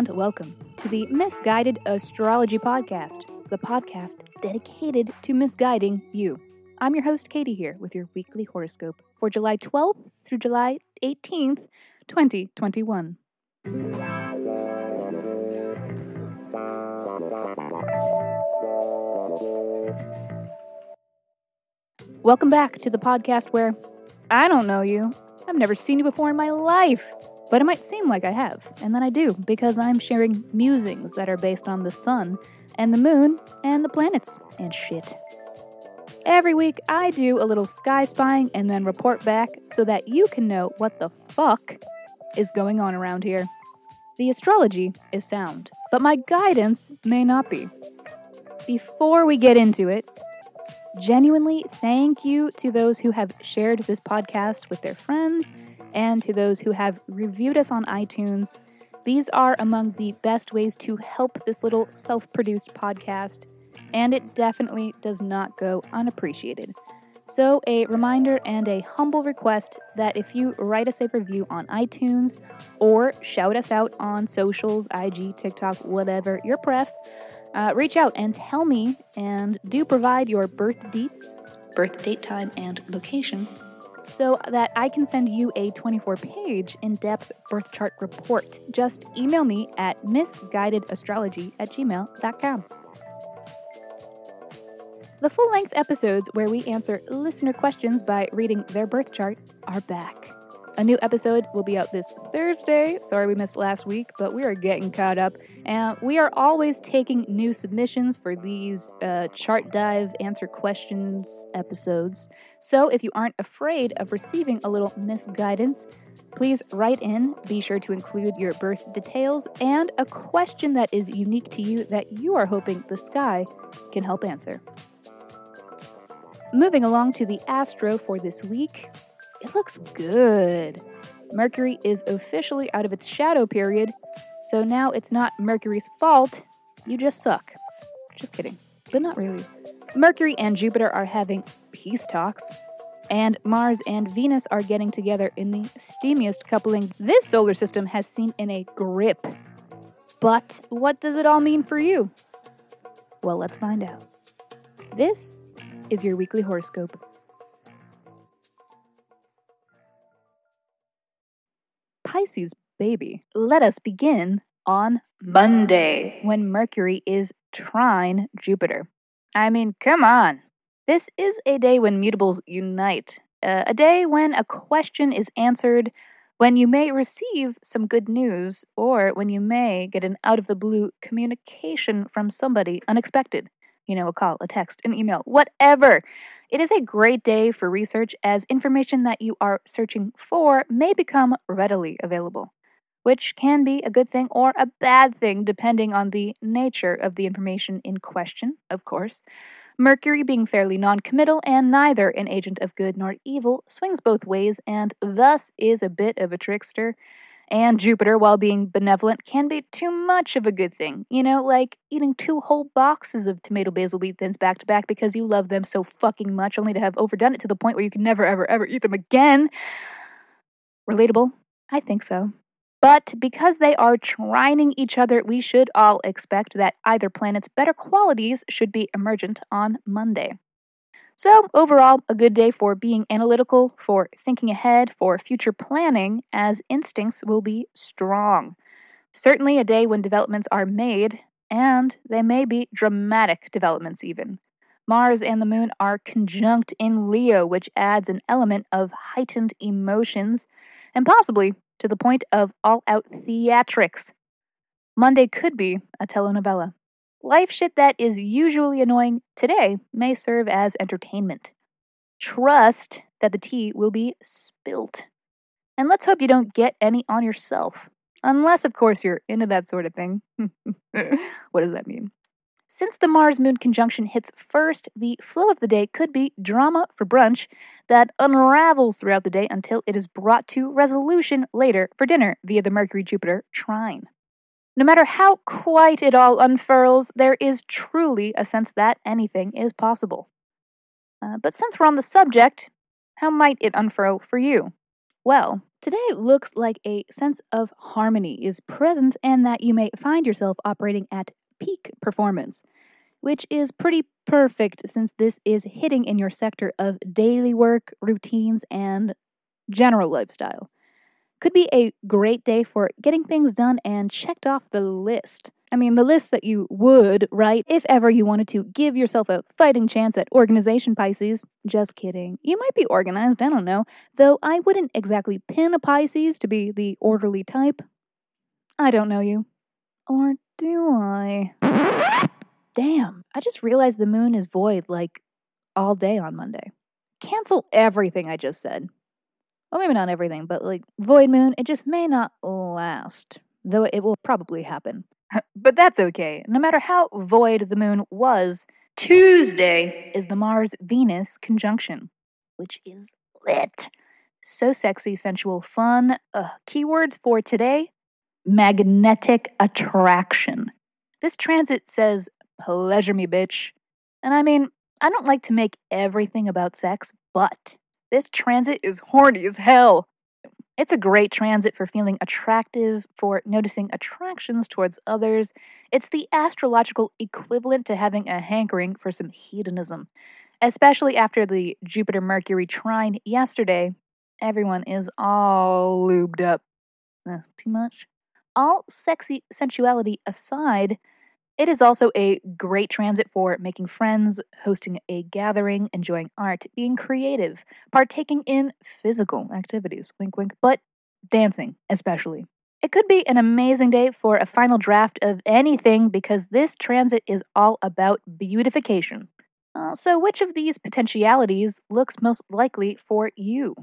and welcome to the Misguided Astrology Podcast, the podcast dedicated to misguiding you. I'm your host, Katie, here with your weekly horoscope for July 12th through July 18th, 2021. Welcome back to the podcast where I don't know you. I've never seen you before in my life. But it might seem like I have, and then I do, because I'm sharing musings that are based on the sun and the moon and the planets and shit. Every week, I do a little sky spying and then report back so that you can know what the fuck is going on around here. The astrology is sound, but my guidance may not be. Before we get into it, genuinely thank you to those who have shared this podcast with their friends and to those who have reviewed us on iTunes. These are among the best ways to help this little self produced podcast, and it definitely does not go unappreciated. So, a reminder and a humble request that if you write us a review on iTunes or shout us out on socials, IG, TikTok, whatever your pref, uh, reach out and tell me and do provide your birth dates, birth date time, and location so that I can send you a 24 page in depth birth chart report. Just email me at misguidedastrology at gmail.com. The full length episodes where we answer listener questions by reading their birth chart are back. A new episode will be out this Thursday. Sorry we missed last week, but we are getting caught up. And we are always taking new submissions for these uh, chart dive answer questions episodes. So if you aren't afraid of receiving a little misguidance, please write in. Be sure to include your birth details and a question that is unique to you that you are hoping the sky can help answer. Moving along to the astro for this week, it looks good. Mercury is officially out of its shadow period, so now it's not Mercury's fault. You just suck. Just kidding, but not really. Mercury and Jupiter are having peace talks, and Mars and Venus are getting together in the steamiest coupling this solar system has seen in a grip. But what does it all mean for you? Well, let's find out. This is your weekly horoscope. Pisces baby. Let us begin on Monday when Mercury is trine Jupiter. I mean, come on. This is a day when mutables unite, uh, a day when a question is answered, when you may receive some good news, or when you may get an out of the blue communication from somebody unexpected. You know, a call, a text, an email, whatever. It is a great day for research as information that you are searching for may become readily available, which can be a good thing or a bad thing depending on the nature of the information in question, of course. Mercury, being fairly non committal and neither an agent of good nor evil, swings both ways and thus is a bit of a trickster and Jupiter, while being benevolent, can be too much of a good thing. You know, like eating two whole boxes of tomato basil wheat thins back to back because you love them so fucking much, only to have overdone it to the point where you can never, ever, ever eat them again. Relatable? I think so. But because they are trining each other, we should all expect that either planet's better qualities should be emergent on Monday. So, overall, a good day for being analytical, for thinking ahead, for future planning, as instincts will be strong. Certainly a day when developments are made, and they may be dramatic developments even. Mars and the Moon are conjunct in Leo, which adds an element of heightened emotions, and possibly to the point of all out theatrics. Monday could be a telenovela. Life shit that is usually annoying today may serve as entertainment. Trust that the tea will be spilt. And let's hope you don't get any on yourself. Unless, of course, you're into that sort of thing. what does that mean? Since the Mars Moon conjunction hits first, the flow of the day could be drama for brunch that unravels throughout the day until it is brought to resolution later for dinner via the Mercury Jupiter trine. No matter how quite it all unfurls, there is truly a sense that anything is possible. Uh, but since we're on the subject, how might it unfurl for you? Well, Today looks like a sense of harmony is present and that you may find yourself operating at peak performance, which is pretty perfect since this is hitting in your sector of daily work, routines, and general lifestyle. Could be a great day for getting things done and checked off the list. I mean, the list that you would write if ever you wanted to give yourself a fighting chance at organization, Pisces. Just kidding. You might be organized, I don't know, though I wouldn't exactly pin a Pisces to be the orderly type. I don't know you. Or do I? Damn, I just realized the moon is void like all day on Monday. Cancel everything I just said. Well, maybe not everything, but like void moon, it just may not last, though it will probably happen. but that's okay. No matter how void the moon was, Tuesday is the Mars Venus conjunction, which is lit. So sexy, sensual, fun. Keywords for today magnetic attraction. This transit says, pleasure me, bitch. And I mean, I don't like to make everything about sex, but this transit is horny as hell. It's a great transit for feeling attractive, for noticing attractions towards others. It's the astrological equivalent to having a hankering for some hedonism. Especially after the Jupiter Mercury trine yesterday, everyone is all lubed up. Uh, too much? All sexy sensuality aside, it is also a great transit for making friends, hosting a gathering, enjoying art, being creative, partaking in physical activities, wink wink, but dancing especially. It could be an amazing day for a final draft of anything because this transit is all about beautification. Uh, so, which of these potentialities looks most likely for you?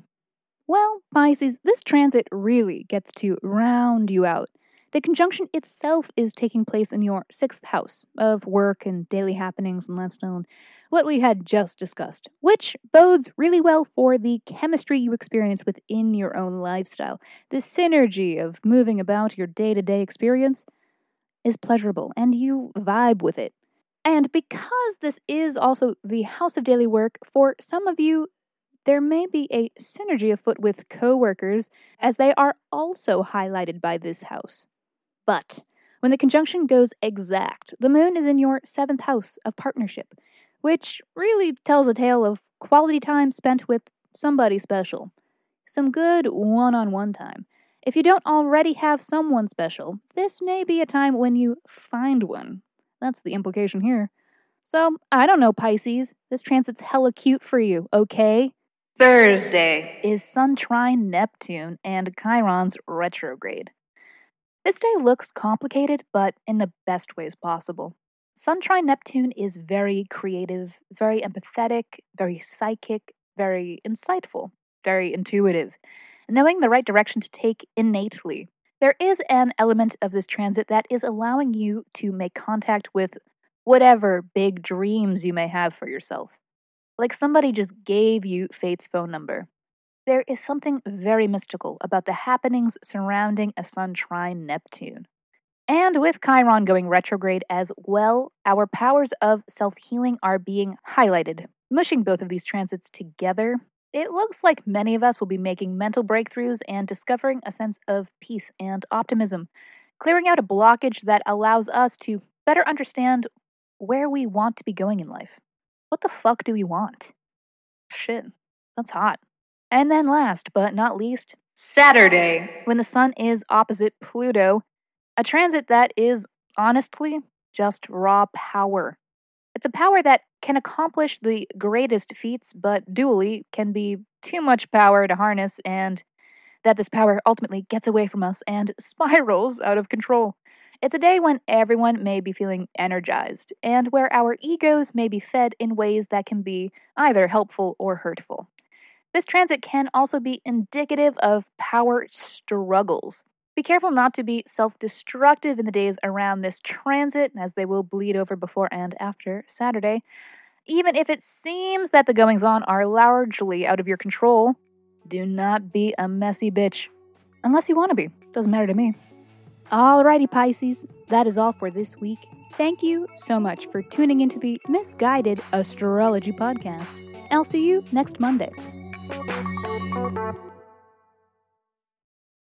Well, Pisces, this transit really gets to round you out the conjunction itself is taking place in your sixth house of work and daily happenings and lifestyle, what we had just discussed, which bodes really well for the chemistry you experience within your own lifestyle. The synergy of moving about your day to day experience is pleasurable, and you vibe with it. And because this is also the house of daily work, for some of you, there may be a synergy afoot with coworkers, as they are also highlighted by this house. But when the conjunction goes exact, the moon is in your seventh house of partnership, which really tells a tale of quality time spent with somebody special. Some good one on one time. If you don't already have someone special, this may be a time when you find one. That's the implication here. So, I don't know, Pisces. This transit's hella cute for you, okay? Thursday is Sun trine Neptune and Chiron's retrograde. This day looks complicated, but in the best ways possible. Sun trine Neptune is very creative, very empathetic, very psychic, very insightful, very intuitive, knowing the right direction to take innately. There is an element of this transit that is allowing you to make contact with whatever big dreams you may have for yourself. Like somebody just gave you fate's phone number. There is something very mystical about the happenings surrounding a sun trine Neptune. And with Chiron going retrograde as well, our powers of self healing are being highlighted. Mushing both of these transits together, it looks like many of us will be making mental breakthroughs and discovering a sense of peace and optimism, clearing out a blockage that allows us to better understand where we want to be going in life. What the fuck do we want? Shit, that's hot. And then, last but not least, Saturday, when the sun is opposite Pluto, a transit that is honestly just raw power. It's a power that can accomplish the greatest feats, but dually can be too much power to harness, and that this power ultimately gets away from us and spirals out of control. It's a day when everyone may be feeling energized, and where our egos may be fed in ways that can be either helpful or hurtful. This transit can also be indicative of power struggles. Be careful not to be self destructive in the days around this transit, as they will bleed over before and after Saturday. Even if it seems that the goings on are largely out of your control, do not be a messy bitch. Unless you want to be. Doesn't matter to me. Alrighty, Pisces, that is all for this week. Thank you so much for tuning into the Misguided Astrology Podcast. I'll see you next Monday.